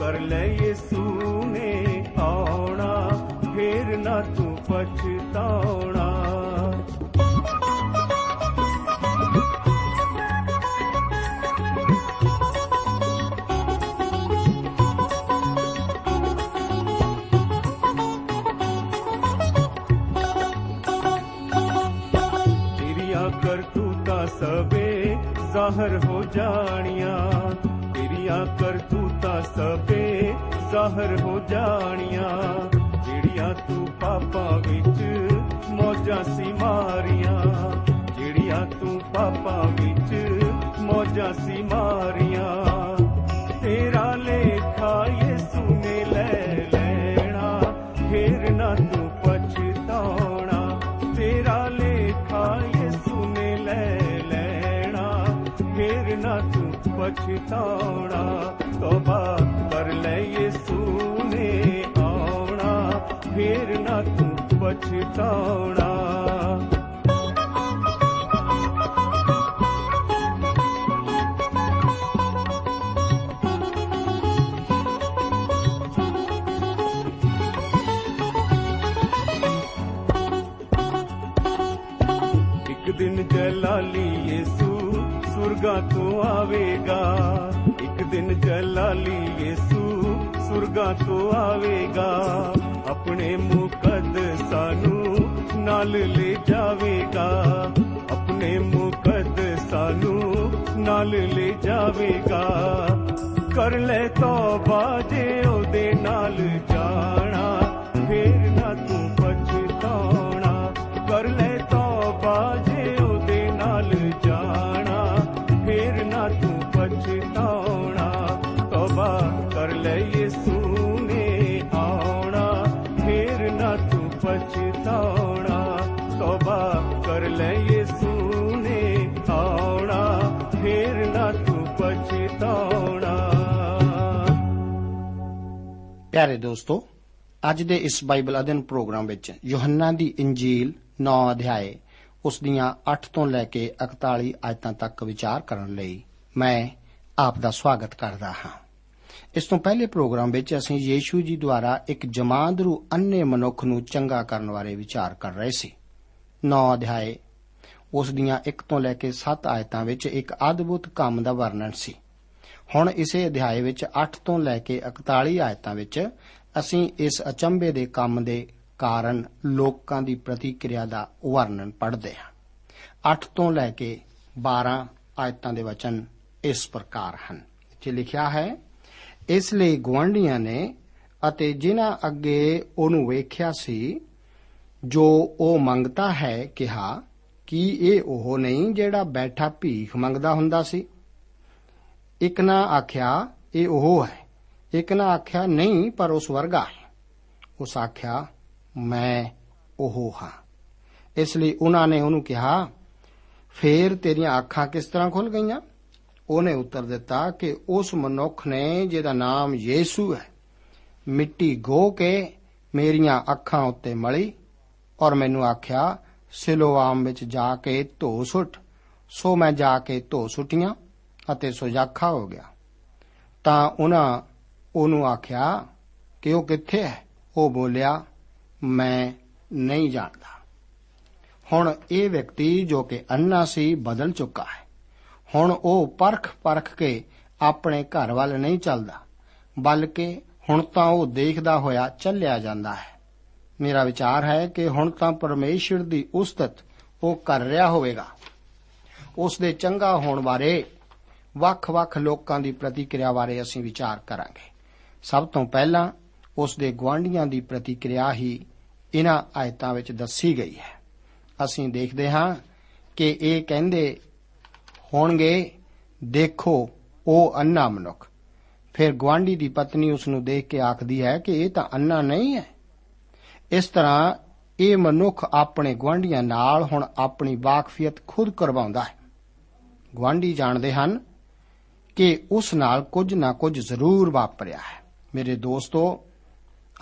ਕਰ ਲੈ ਯਿਸੂ ਨੇ ਆਉਣਾ, ਫੇਰ ਨਾ ਤੂੰ ਪਛਤਾਉਣਾ। ਤੇਰੀਆਂ ਕਰਤੂਤਾਂ ਸਭੇ ਜ਼ਾਹਰ ਹੋ ਜਾਣੀਆਂ। ਤੇਰੀਆਂ ਕਰਤੂਤਾਂ ਸਭੇ ਜ਼ਾਹਰ ਹੋ ਜਾਣੀਆਂ। ਜਿਹੜੀਆਂ ਤੂੰ ਪਾਪਾਂ ਵਿੱਚ ਮੌਜਾਂ ਸੀ ਮਾਰੀਆਂ। ਜਿਹੜੀਆਂ ਤੂੰ ਪਾਪਾਂ ਵਿੱਚ ਮੌਜਾਂ ਸੀ ਮਾਰੀਆਂ। ਫਿਰ ਨਾ ਤੂੰ ਪਛਤਾਉਣਾ ਤੋਬਾ ਕਰ ਲੈ ਯਿਸੂ ਨੇ ਆਉਣਾ ਫੇਰ ਨਾ ਤੂੰ ਪਛਤਾਉਣਾ ਇੱਕ ਦਿਨ ਜਲਾਲੀ ਸੁਰਗਾਂ ਤੋਂ ਆਵੇਗਾ। ਇੱਕ ਦਿਨ ਜਲਾਲੀ ਯਿਸੂ ਸੁਰਗਾਂ ਤੋਂ ਆਵੇਗਾ। ਆਪਣੇ ਮੁਕੱਦਸਾਂ ਨੂੰ ਨਾਲ ਲੈ ਜਾਵੇਗਾ। ਆਪਣੇ ਮੁਕੱਦਸਾਂ ਨੂੰ ਨਾਲ ਲੈ ਜਾਵੇਗਾ। ਕਰ ਲੈ ਤੋਬਾ ਪਿਆਰੇ ਦੋਸਤੋ, ਅੱਜ ਦੇ ਇਸ ਬਾਈਬਲ ਅਧਿਨ ਪ੍ਰੋਗਰਾਮ ਵਿੱਚ ਯੋਹੰਨਾ ਦੀ ਇੰਜੀਲ 9 ਅਧਿਆਏ, ਉਸ ਦੀਆਂ 8 ਤੋਂ ਲੈ ਕੇ 41 ਆਇਤਾਂ ਤੱਕ ਵਿਚਾਰ ਕਰਨ ਲਈ ਮੈਂ ਆਪ ਦਾ ਸਵਾਗਤ ਕਰਦਾ ਹਾਂ। ਇਸ ਤੋਂ ਪਹਿਲੇ ਪ੍ਰੋਗਰਾਮ ਵਿੱਚ ਅਸੀਂ ਯੀਸ਼ੂ ਜੀ ਦੁਆਰਾ ਇੱਕ ਜਮਾਂਦਰੂ ਅੰਨੇ ਮਨੁੱਖ ਨੂੰ ਚੰਗਾ ਕਰਨ ਬਾਰੇ ਵਿਚਾਰ ਕਰ ਰਹੇ ਸੀ। 9 ਅਧਿਆਏ, ਉਸ ਦੀਆਂ 1 ਤੋਂ ਲੈ ਕੇ 7 ਆਇਤਾਂ ਵਿੱਚ ਇੱਕ ਅਦਭੁਤ ਕੰਮ ਦਾ ਵਰਣਨ ਸੀ। ਹੁਣ ਇਸੇ ਅਧਿਆਏ ਵਿੱਚ 8 ਤੋਂ ਲੈ ਕੇ 41 ਆਇਤਾਂ ਵਿੱਚ ਅਸੀਂ ਇਸ ਅਚੰਭੇ ਦੇ ਕੰਮ ਦੇ ਕਾਰਨ ਲੋਕਾਂ ਦੀ ਪ੍ਰਤੀਕਿਰਿਆ ਦਾ ਵਰਣਨ ਪੜ੍ਹਦੇ ਹਾਂ। 8 ਤੋਂ ਲੈ ਕੇ 12 ਆਇਤਾਂ ਦੇ ਵਚਨ ਇਸ ਪ੍ਰਕਾਰ ਹਨ। ਇੱਥੇ ਲਿਖਿਆ ਹੈ, ਇਸ ਲਈ ਗਵਾਂਢੀਆਂ ਨੇ ਅਤੇ ਜਿਨ੍ਹਾਂ ਅੱਗੇ ਉਹਨੂੰ ਵੇਖਿਆ ਸੀ, ਜੋ ਉਹ ਮੰਗਤਾ ਹੈ ਕਿਹਾ, ਕਿ ਇਹ ਉਹ ਨਹੀਂ ਜਿਹੜਾ ਬੈਠਾ ਭੀਖ ਮੰਗਦਾ ਹੁੰਦਾ ਸੀ? ਇੱਕ ਨਾ ਆਖਿਆ, ਇਹ ਉਹ ਹੈ। ਇੱਕ ਨੇ ਆਖਿਆ, ਨਹੀਂ, ਪਰ ਉਸ ਵਰਗਾ ਹੈ। ਉਸ ਆਖਿਆ, ਮੈਂ ਉਹ ਹਾਂ। ਇਸ ਲਈ ਉਹਨਾਂ ਨੇ ਉਹਨੂੰ ਕਿਹਾ, ਫੇਰ ਤੇਰੀਆਂ ਅੱਖਾਂ ਕਿਸ ਤਰ੍ਹਾਂ ਖੁੱਲ ਗਈਆਂ? ਉਹਨੇ ਉੱਤਰ ਦਿੱਤਾ ਕਿ ਉਸ ਮਨੁੱਖ ਨੇ, ਜਿਹਦਾ ਨਾਮ ਯੀਸੂ ਹੈ, ਮਿੱਟੀ ਗੋ ਕੇ ਮੇਰੀਆਂ ਅੱਖਾਂ ਉੱਤੇ ਮਲੀ ਔਰ ਮੈਨੂੰ ਆਖਿਆ ਸਿਲੋਆਮ ਵਿੱਚ ਜਾ ਕੇ ਧੋ ਸੁੱਟ। ਸੋ ਮੈਂ ਜਾ ਕੇ ਧੋ ਸੁੱਟੀਆਂ। ਅਤੇ ਸੁਜਾਖਾ ਹੋ ਗਿਆ। ਤਾਂ ਉਹਨਾਂ ਉਹਨੂੰ ਆਖਿਆ, ਕਿ ਉਹ ਕਿੱਥੇ ਹੈ? ਉਹ ਬੋਲਿਆ, ਮੈਂ ਨਹੀਂ ਜਾਣਦਾ। ਹੁਣ ਇਹ ਵਿਅਕਤੀ ਜੋ ਕਿ ਅੰਨਾ ਸੀ, ਬਦਲ ਚੁੱਕਾ ਹੈ। ਹੁਣ ਉਹ ਪਰਖ ਪਰਖ ਕੇ ਆਪਣੇ ਘਰ ਵੱਲ ਨਹੀਂ ਚੱਲਦਾ, ਬਲਕਿ ਹੁਣ ਤਾਂ ਉਹ ਦੇਖਦਾ ਹੋਇਆ ਚੱਲਿਆ ਜਾਂਦਾ ਹੈ। ਮੇਰਾ ਵਿਚਾਰ ਹੈ ਕਿ ਹੁਣ ਤਾਂ ਪਰਮੇਸ਼ਰ ਦੀ ਉਸਤਤ ਉਹ ਕਰ ਰਿਹਾ ਹੋਵੇਗਾ। ਉਸ ਦੇ ਚੰਗਾ ਹੋਣ ਬਾਰੇ ਵੱਖ-ਵੱਖ ਲੋਕਾਂ ਦੀ ਪ੍ਰਤੀਕਿਰਿਆ ਬਾਰੇ ਅਸੀਂ ਵਿਚਾਰ ਕਰਾਂਗੇ। ਸਭ ਤੋਂ ਪਹਿਲਾਂ ਉਸ ਦੇ ਗਵਾਂਢੀਆਂ ਦੀ ਪ੍ਰਤੀਕਿਰਿਆ ਹੀ ਇਹਨਾਂ ਆਇਤਾਂ ਵਿੱਚ ਦੱਸੀ ਗਈ ਹੈ। ਅਸੀਂ ਦੇਖਦੇ ਹਾਂ ਕਿ ਇਹ ਕਹਿੰਦੇ ਹੋਣਗੇ, ਦੇਖੋ ਉਹ ਅੰਨਾ ਮਨੁੱਖ। ਫਿਰ ਗਵਾਂਢੀ ਦੀ ਪਤਨੀ ਉਸ ਨੂੰ ਦੇਖ ਕੇ ਆਖਦੀ ਹੈ ਕਿ ਇਹ ਤਾਂ ਅੰਨਾ ਨਹੀਂ ਹੈ। ਇਸ ਤਰ੍ਹਾਂ ਇਹ ਮਨੁੱਖ ਆਪਣੇ ਗਵਾਂਢੀਆਂ ਨਾਲ ਹੁਣ ਆਪਣੀ ਵਾਕਫੀਅਤ ਖੁਦ ਕਰਵਾਉਂਦਾ ਹੈ। ਗਵਾਂਢੀ ਜਾਣਦੇ ਹਨ ਕਿ ਉਸ ਨਾਲ ਕੁਝ ਨਾ ਕੁਝ ਜ਼ਰੂਰ ਵਾਪਰਿਆ ਹੈ। ਮੇਰੇ ਦੋਸਤੋ,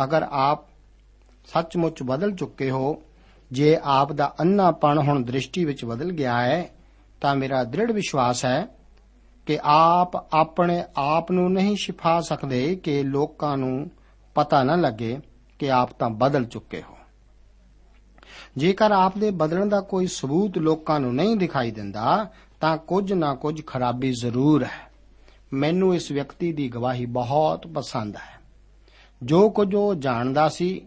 ਅਗਰ ਆਪ ਸੱਚਮੁੱਚ ਬਦਲ ਚੁੱਕੇ ਹੋ, ਜੇ ਆਪ ਦਾ ਅੰਨਾਪਣ ਹੁਣ ਦ੍ਰਿਸ਼ਟੀ ਵਿੱਚ ਬਦਲ ਗਿਆ ਹੈ, ਤਾਂ ਮੇਰਾ ਦ੍ਰਿੜ ਵਿਸ਼ਵਾਸ ਹੈ ਕਿ ਆਪ ਆਪਣੇ ਆਪ ਨੂੰ ਨਹੀਂ ਛਿਪਾ ਸਕਦੇ ਕਿ ਲੋਕਾਂ ਨੂੰ ਪਤਾ ਨਾ ਲੱਗੇ ਕਿ ਆਪ ਤਾਂ ਬਦਲ ਚੁੱਕੇ ਹੋ। ਜੇਕਰ ਆਪ ਦੇ ਬਦਲਣ ਦਾ ਕੋਈ ਸਬੂਤ ਲੋਕਾਂ ਨੂੰ ਨਹੀਂ ਦਿਖਾਈ ਦਿੰਦਾ, ਤਾਂ ਕੁਝ ਨਾ ਕੁਝ ਖਰਾਬੀ ਜ਼ਰੂਰ ਹੈ। ਮੈਨੂੰ ਇਸ ਵਿਅਕਤੀ ਦੀ ਗਵਾਹੀ ਬਹੁਤ ਪਸੰਦ ਹੈ। ਜੋ ਕੁਝ ਉਹ ਜਾਣਦਾ ਸੀ,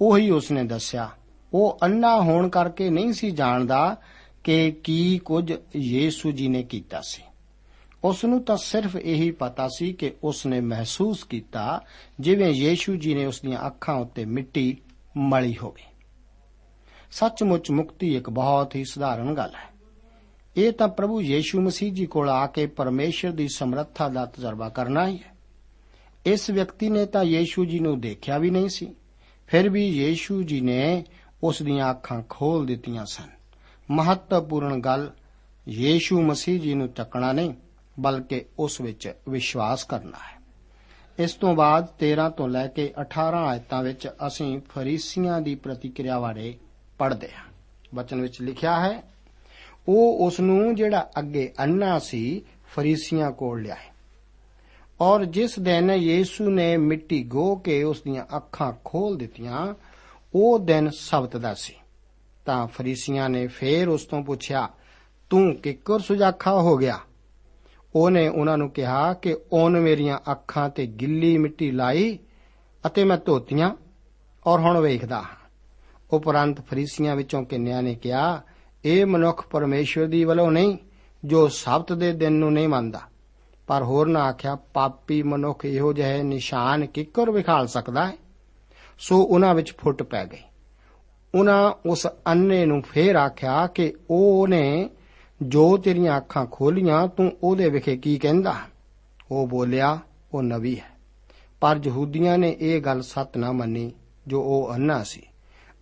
ਉਹੀ ਉਸਨੇ ਦੱਸਿਆ। ਉਹ ਅੰਨਾ ਹੋਣ ਕਰਕੇ ਨਹੀਂ ਸੀ ਜਾਣਦਾ ਕਿ ਕੀ ਕੁਝ ਯੀਸ਼ੂ ਜੀ ਨੇ ਕੀਤਾ ਸੀ। ਉਸ ਨੂੰ ਤਾਂ ਸਿਰਫ ਇਹੀ ਪਤਾ ਸੀ ਕਿ ਉਸ ਨੇ ਮਹਿਸੂਸ ਕੀਤਾ, ਜਿਵੇਂ ਯੀਸ਼ੂ ਜੀ ਨੇ ਉਸ ਦੀਆਂ ਅੱਖਾਂ ਉੱਤੇ ਮਿੱਟੀ ਮਲੀ ਹੋਵੇ। ਸੱਚਮੁੱਚ ਮੁਕਤੀ ਇੱਕ ਬਹੁਤ ਹੀ ਸਧਾਰਨ ਗੱਲ ਹੈ। ਇਹ ਤਾਂ ਪ੍ਰਭੂ ਯੀਸ਼ੂ ਮਸੀਹ ਜੀ ਕੋਲ ਆ ਕੇ ਪਰਮੇਸ਼ਰ ਦੀ ਸਮਰੱਥਾ ਦਾ ਤਜਰਬਾ ਕਰਨਾ ਹੀ ਹੈ। ਇਸ ਵਿਅਕਤੀ ਨੇ ਤਾਂ ਯੀਸ਼ੂ ਜੀ ਨੂੰ ਦੇਖਿਆ ਵੀ ਨਹੀਂ ਸੀ। ਫਿਰ ਵੀ ਯੀਸ਼ੂ ਜੀ ਨੇ ਉਸ ਦੀਆਂ ਅੱਖਾਂ ਖੋਲ ਦਿੱਤੀਆਂ ਸਨ। ਮਹੱਤਵਪੂਰਨ ਗੱਲ, ਯੀਸ਼ੂ ਮਸੀਹ ਜੀ ਨੂੰ ਚੱਕਣਾ ਨਹੀਂ, ਬਲਕਿ ਉਸ ਵਿੱਚ ਵਿਸ਼ਵਾਸ ਕਰਨਾ ਹੈ। ਇਸ ਤੋਂ ਬਾਅਦ 13 ਤੋਂ ਲੈ ਕੇ 18 ਆਇਤਾਂ ਵਿੱਚ ਅਸੀਂ ਫਰੀਸੀਆਂ ਦੀ ਪ੍ਰਤੀਕਿਰਿਆ ਬਾਰੇ ਪੜ੍ਹਦੇ ਹਾਂ। ਵਚਨ ਵਿੱਚ ਲਿਖਿਆ ਹੈ ਉਹ ਉਸ ਨੂੰ ਜਿਹੜਾ ਅੱਗੇ ਅੰਨਾ ਸੀ, ਫਰੀਸੀਆਂ ਕੋਲ ਲਿਆਏ। ਔਰ ਜਿਸ ਦਿਨ ਯੀਸ਼ੂ ਨੇ ਮਿੱਟੀ ਗੋ ਕੇ ਉਸ ਦੀਆਂ ਅੱਖਾਂ ਖੋਲ ਦਿੱਤੀਆਂ, ਉਹ ਦਿਨ ਸਬਤ ਦਾ ਸੀ। ਤਾਂ ਫਰੀਸੀਆਂ ਨੇ ਫੇਰ ਉਸ ਤੋਂ ਪੁੱਛਿਆ, ਤੂੰ ਕਿੱਕਰ ਸੁਜਾਖਾ ਹੋ ਗਿਆ? ਉਹਨੇ ਉਹਨਾਂ ਨੂੰ ਕਿਹਾ ਕਿ ਉਹਨ ਮੇਰੀਆਂ ਅੱਖਾਂ ਤੇ ਗਿੱਲੀ ਮਿੱਟੀ ਲਾਈ ਅਤੇ ਮੈਂ ਧੋਤੀਆਂ ਔਰ ਹੁਣ ਵੇਖਦਾ ਹਾਂ। ਉਪਰੰਤ ਫਰੀਸੀਆਂ ਵਿੱਚੋਂ ਕਿੰਨਿਆਂ ਨੇ ਕਿਹਾ ਇਹ ਮਨੁੱਖ ਪਰਮੇਸ਼ਵਰ ਦੀ ਵੱਲੋਂ ਨਹੀਂ, ਜੋ ਸਬਤ ਦੇ ਦਿਨ ਨੂੰ ਨਹੀਂ ਮੰਨਦਾ। ਪਰ ਹੋਰ ਨਾ ਆਖਿਆ, ਪਾਪੀ ਮਨੁੱਖ ਇਹੋ ਜਿਹੇ ਨਿਸ਼ਾਨ ਕਿੱਕਰ ਵਿਖਾਲ ਸਕਦਾ ਹੈ? ਸੋ ਉਹਨਾਂ ਵਿੱਚ ਫੁੱਟ ਪੈ ਗਈ। ਉਹਨਾਂ ਉਸ ਅੰਨੇ ਨੂੰ ਫੇਰ ਆਖਿਆ ਕਿ ਉਹ ਨੇ ਜੋ ਤੇਰੀਆਂ ਅੱਖਾਂ ਖੋਲੀਆਂ, ਤੂੰ ਉਹਦੇ ਵਿਖੇ ਕੀ ਕਹਿੰਦਾ? ਉਹ ਬੋਲਿਆ, ਉਹ ਨਬੀ ਹੈ। ਪਰ ਯਹੂਦੀਆਂ ਨੇ ਇਹ ਗੱਲ ਸੱਤ ਨਾ ਮੰਨੀ, ਜੋ ਉਹ ਅੰਨਾ ਸੀ।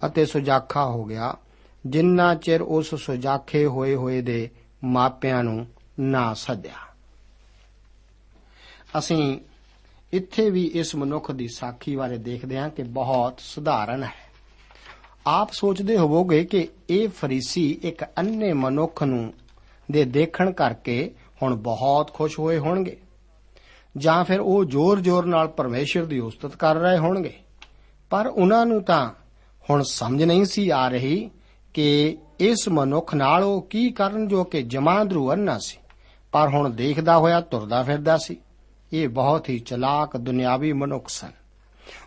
ਅਤੇ ਸੁਜਾਖਾ ਹੋ ਗਿਆ ਜਿੰਨਾ ਚਿਰ ਉਸ ਸੁਜਾਖੇ ਹੋਏ ਹੋਏ ਦੇ ਮਾਪਿਆਂ ਨੂੰ ਨਾ ਸੱਦਿਆ। ਅਸੀਂ ਇੱਥੇ ਵੀ ਇਸ ਮਨੁੱਖ ਦੀ ਸਾਖੀ ਬਾਰੇ ਦੇਖਦੇ ਹਾਂ ਕਿ ਬਹੁਤ ਸਧਾਰਨ ਹੈ। ਆਪ ਸੋਚਦੇ ਹੋਵੋਗੇ ਕਿ ਇਹ ਫਰੀਸੀ ਇੱਕ ਅੰਨੇ ਮਨੁੱਖ ਨੂੰ ਦੇ ਦੇਖਣ ਕਰਕੇ ਹੁਣ ਬਹੁਤ ਖੁਸ਼ ਹੋਏ ਹੋਣਗੇ। ਜਾਂ ਫਿਰ ਉਹ ਜ਼ੋਰ-ਜ਼ੋਰ ਨਾਲ ਪਰਮੇਸ਼ਰ ਦੀ ਉਸਤਤ ਕਰ ਰਹੇ ਹੋਣਗੇ। ਪਰ ਉਹਨਾਂ ਨੂੰ ਤਾਂ ਹੁਣ ਸਮਝ ਨਹੀਂ ਸੀ ਆ ਰਹੀ ਕਿ ਇਸ ਮਨੁੱਖ ਨਾਲ ਉਹ ਕੀ ਕਰਨ ਜੋ ਕਿ ਜਮਾਂਦਰੂ ਅੰਨਾ ਸੀ। ਪਰ ਹੁਣ ਦੇਖਦਾ ਹੋਇਆ, ਤੁਰਦਾ ਫਿਰਦਾ ਸੀ। ਇਹ ਬਹੁਤ ਹੀ ਚਲਾਕ ਦੁਨਿਆਵੀ ਮਨੁੱਖ ਸਨ।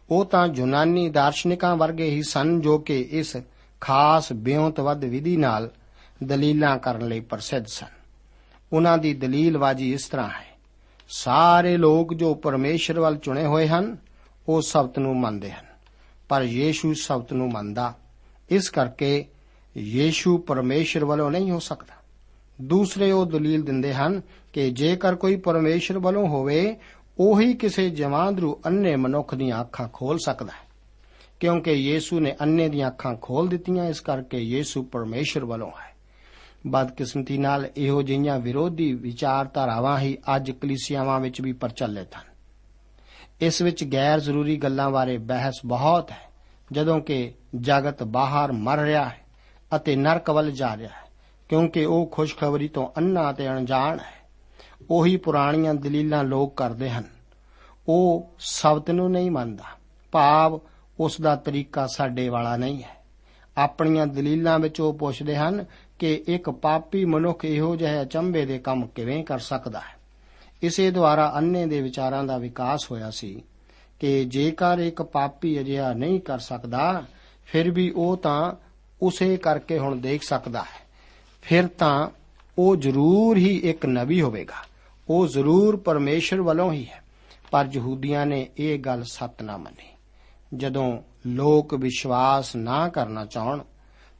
ਉਹ ਤਾਂ ਯੂਨਾਨੀ ਦਾਰਸ਼ਨਿਕਾਂ ਵਰਗੇ ਹੀ ਸਨ ਜੋ ਕਿ ਇਸ ਖਾਸ ਬਿਉਂਤਵਦ ਵਿਧੀ ਨਾਲ ਦਲੀਲਾਂ ਕਰਨ ਲਈ ਪ੍ਰਸਿੱਧ ਸਨ। ਉਹਨਾਂ ਦੀ ਦਲੀਲਬਾਜ਼ੀ ਇਸ ਤਰ੍ਹਾਂ ਹੈ। ਸਾਰੇ ਲੋਕ ਜੋ ਪਰਮੇਸ਼ਰ ਵੱਲ ਚੁਣੇ ਹੋਏ ਹਨ, ਉਹ ਸਬਤ ਨੂੰ ਮੰਨਦੇ ਹਨ। ਪਰ ਯੀਸ਼ੂ ਸਬਤ ਨੂੰ ਮੰਨਦਾ। ਇਸ ਕਰਕੇ ਯੀਸ਼ੂ ਪਰਮੇਸ਼ਰ ਵੱਲੋਂ ਨਹੀਂ ਹੋ ਸਕਦਾ। ਦੂਸਰੇ ਉਹ ਦਲੀਲ ਦਿੰਦੇ ਹਨ ਕਿ ਜੇਕਰ ਕੋਈ ਪਰਮੇਸ਼ਰ ਵੱਲੋਂ ਹੋਵੇ, ਉਹੀ ਕਿਸੇ ਜਵਾਂਦਰੂ ਅੰਨੇ ਮਨੁੱਖ ਦੀਆਂ ਅੱਖਾਂ ਖੋਲ ਸਕਦਾ ਹੈ। ਕਿਉਂਕਿ ਯੀਸ਼ੂ ਨੇ ਅੰਨੇ ਦੀਆਂ ਅੱਖਾਂ ਖੋਲ ਦਿੱਤੀਆਂ, ਇਸ ਕਰਕੇ ਯੀਸ਼ੂ ਪਰਮੇਸ਼ਰ ਵੱਲੋਂ ਹੈ। ਬਦਕਿਸਮਤੀ ਨਾਲ ਇਹੋ ਜਿਹੀਆਂ ਵਿਰੋਧੀ ਵਿਚਾਰਧਾਰਾਵਾਂ ਹੀ ਅੱਜ ਕਲੀਸਿਆਵਾਂ ਵਿੱਚ ਵੀ ਪ੍ਰਚਲਿਤ ਹਨ। ਇਸ ਵਿੱਚ ਗੈਰ ਜ਼ਰੂਰੀ ਗੱਲਾਂ ਬਾਰੇ ਬਹਿਸ ਬਹੁਤ ਹੈ, ਜਦੋਂ ਕਿ ਜਗਤ ਬਾਹਰ ਮਰ ਰਿਹਾ ਹੈ। ਅਤੇ ਨਰਕ ਵੱਲ ਜਾ ਰਿਹਾ ਹੈ, ਕਿਉਂਕਿ ਉਹ ਖੁਸ਼ਖਬਰੀ ਤੋਂ ਅੰਨਾ ਤੇ ਅਣਜਾਣ ਹੈ। ਉਹੀ ਪੁਰਾਣੀਆਂ ਦਲੀਲਾਂ ਲੋਕ ਕਰਦੇ ਹਨ। ਉਹ ਸ਼ਬਦ ਨੂੰ ਨਹੀਂ ਮੰਨਦਾ। ਭਾਵ ਉਸ ਦਾ ਤਰੀਕਾ ਸਾਡੇ ਵਾਲਾ ਨਹੀਂ ਹੈ। ਆਪਣੀਆਂ ਦਲੀਲਾਂ ਵਿੱਚ ਉਹ ਪੁੱਛਦੇ ਹਨ ਕਿ ਇੱਕ ਪਾਪੀ ਮਨੁੱਖ ਇਹੋ ਜਿਹੇ ਅਚੰਭੇ ਦੇ ਕੰਮ ਕਿਵੇਂ ਕਰ ਸਕਦਾ ਹੈ। ਇਸੇ ਦੁਆਰਾ ਅੰਨੇ ਦੇ ਵਿਚਾਰਾਂ ਦਾ ਵਿਕਾਸ ਹੋਇਆ ਸੀ ਕਿ ਜੇਕਰ ਇੱਕ ਪਾਪੀ ਅਜਿਹਾ ਨਹੀਂ ਕਰ ਸਕਦਾ, ਫਿਰ ਵੀ ਉਹ ਤਾਂ ਉਸੇ ਕਰਕੇ ਹੁਣ ਦੇਖ ਸਕਦਾ ਹੈ। ਫਿਰ ਤਾਂ ਉਹ ਜ਼ਰੂਰ ਹੀ ਇੱਕ ਨਬੀ ਹੋਵੇਗਾ। ਉਹ ਜ਼ਰੂਰ ਪਰਮੇਸ਼ਰ ਵੱਲੋਂ ਹੀ ਹੈ। ਪਰ ਯਹੂਦੀਆਂ ਨੇ ਇਹ ਗੱਲ ਸੱਤ ਨਾ ਮੰਨੀ। ਜਦੋਂ ਲੋਕ ਵਿਸ਼ਵਾਸ ਨਾ ਕਰਨਾ ਚਾਹਣ,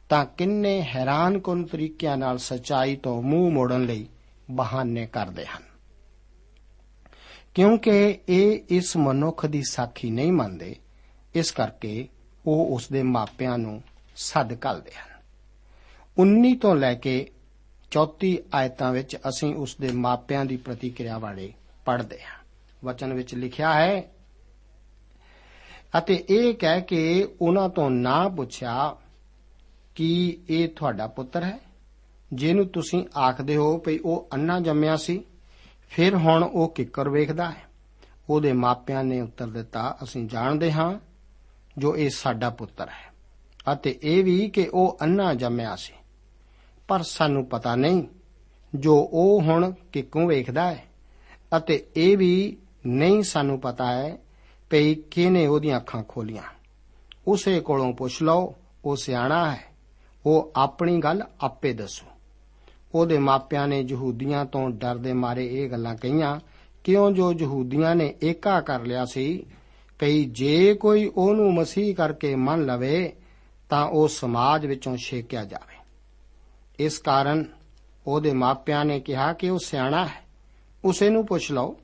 ਤਾਂ ਕਿੰਨੇ ਹੈਰਾਨਕੁਨ ਤਰੀਕਿਆਂ ਨਾਲ ਸਚਾਈ ਤੋਂ ਮੂੰਹ ਮੋੜਨ ਲਈ ਬਹਾਨੇ ਕਰਦੇ ਹਨ। ਕਿਉਂਕਿ ਇਹ ਇਸ ਮਨੁੱਖ ਦੀ ਸਾਖੀ ਨਹੀਂ ਮੰਨਦੇ, ਇਸ ਕਰਕੇ ਉਹ ਉਸ ਦੇ ਮਾਪਿਆਂ ਨੂੰ ਸੱਦ ਘੱਲਦੇ ਹਨ। 19 ਤੋਂ ਲੈ ਕੇ 34 ਆਇਤਾਂ ਵਿੱਚ ਅਸੀਂ ਉਸ ਦੇ ਮਾਪਿਆਂ ਦੀ ਪ੍ਰਤੀਕਿਰਿਆ ਬਾਰੇ ਪੜ੍ਹਦੇ ਹਾਂ। ਵਚਨ ਵਿੱਚ ਲਿਖਿਆ ਹੈ, ਅਤੇ ਇਹ ਕਹਿ ਕੇ ਉਹਨਾਂ ਤੋਂ ਨਾ ਪੁੱਛਿਆ ਕਿ ਇਹ ਤੁਹਾਡਾ ਪੁੱਤਰ ਹੈ? ਜਿਹਨੂੰ ਤੁਸੀਂ ਆਖਦੇ ਹੋ ਭਈ ਉਹ ਅੰਨਾ ਜੰਮਿਆ ਸੀ, ਫਿਰ ਹੁਣ ਉਹ ਕਿੱਕਰ ਵੇਖਦਾ ਹੈ। ਉਹਦੇ ਮਾਪਿਆਂ ਨੇ ਉੱਤਰ ਦਿੱਤਾ, ਅਸੀਂ ਜਾਣਦੇ ਹਾਂ ਜੋ ਇਹ ਸਾਡਾ ਪੁੱਤਰ ਹੈ। ਅਤੇ ਇਹ ਵੀ ਕਿ ਉਹ ਅੰਨਾ ਜੰਮਿਆ ਸੀ। ਪਰ ਸਾਨੂੰ ਪਤਾ ਨਹੀਂ ਜੋ ਉਹ ਹੁਣ ਕਿੱਕੋਂ ਵੇਖਦਾ ਹੈ ਅਤੇ ਇਹ ਵੀ ਨਹੀਂ ਸਾਨੂੰ ਪਤਾ ਹੈ ਭਈ ਕਿਹਨੇ ਉਹਦੀਆਂ ਅੱਖਾਂ ਖੋਲੀਆਂ। ਉਸੇ ਕੋਲੋਂ ਪੁੱਛ ਲਓ, ਉਹ ਸਿਆਣਾ ਹੈ। ਉਹ ਆਪਣੀ ਗੱਲ ਆਪੇ ਦੱਸੂ। ਉਹਦੇ ਮਾਪਿਆਂ ਨੇ ਯਹੂਦੀਆਂ ਤੋਂ ਡਰ ਦੇ ਮਾਰੇ ਇਹ ਗੱਲਾਂ ਕਹੀਆਂ, ਕਿਉਂ ਜੋ ਯਹੂਦੀਆਂ ਨੇ ਏਕਾ ਕਰ ਲਿਆ ਸੀ, ਭਈ ਜੇ ਕੋਈ ਉਹਨੂੰ ਮਸੀਹ ਕਰਕੇ ਮੰਨ ਲਵੇ ਤਾਂ ਉਹ ਸਮਾਜ ਵਿੱਚੋਂ ਛੇਕਿਆ ਜਾਵੇ। ਇਸ ਕਾਰਨ ਉਹਦੇ ਮਾਪਿਆਂ ਨੇ ਕਿਹਾ ਕਿ ਉਹ ਸਿਆਣਾ ਹੈ। ਉਸੇ ਨੂੰ ਪੁੱਛ ਲਓ।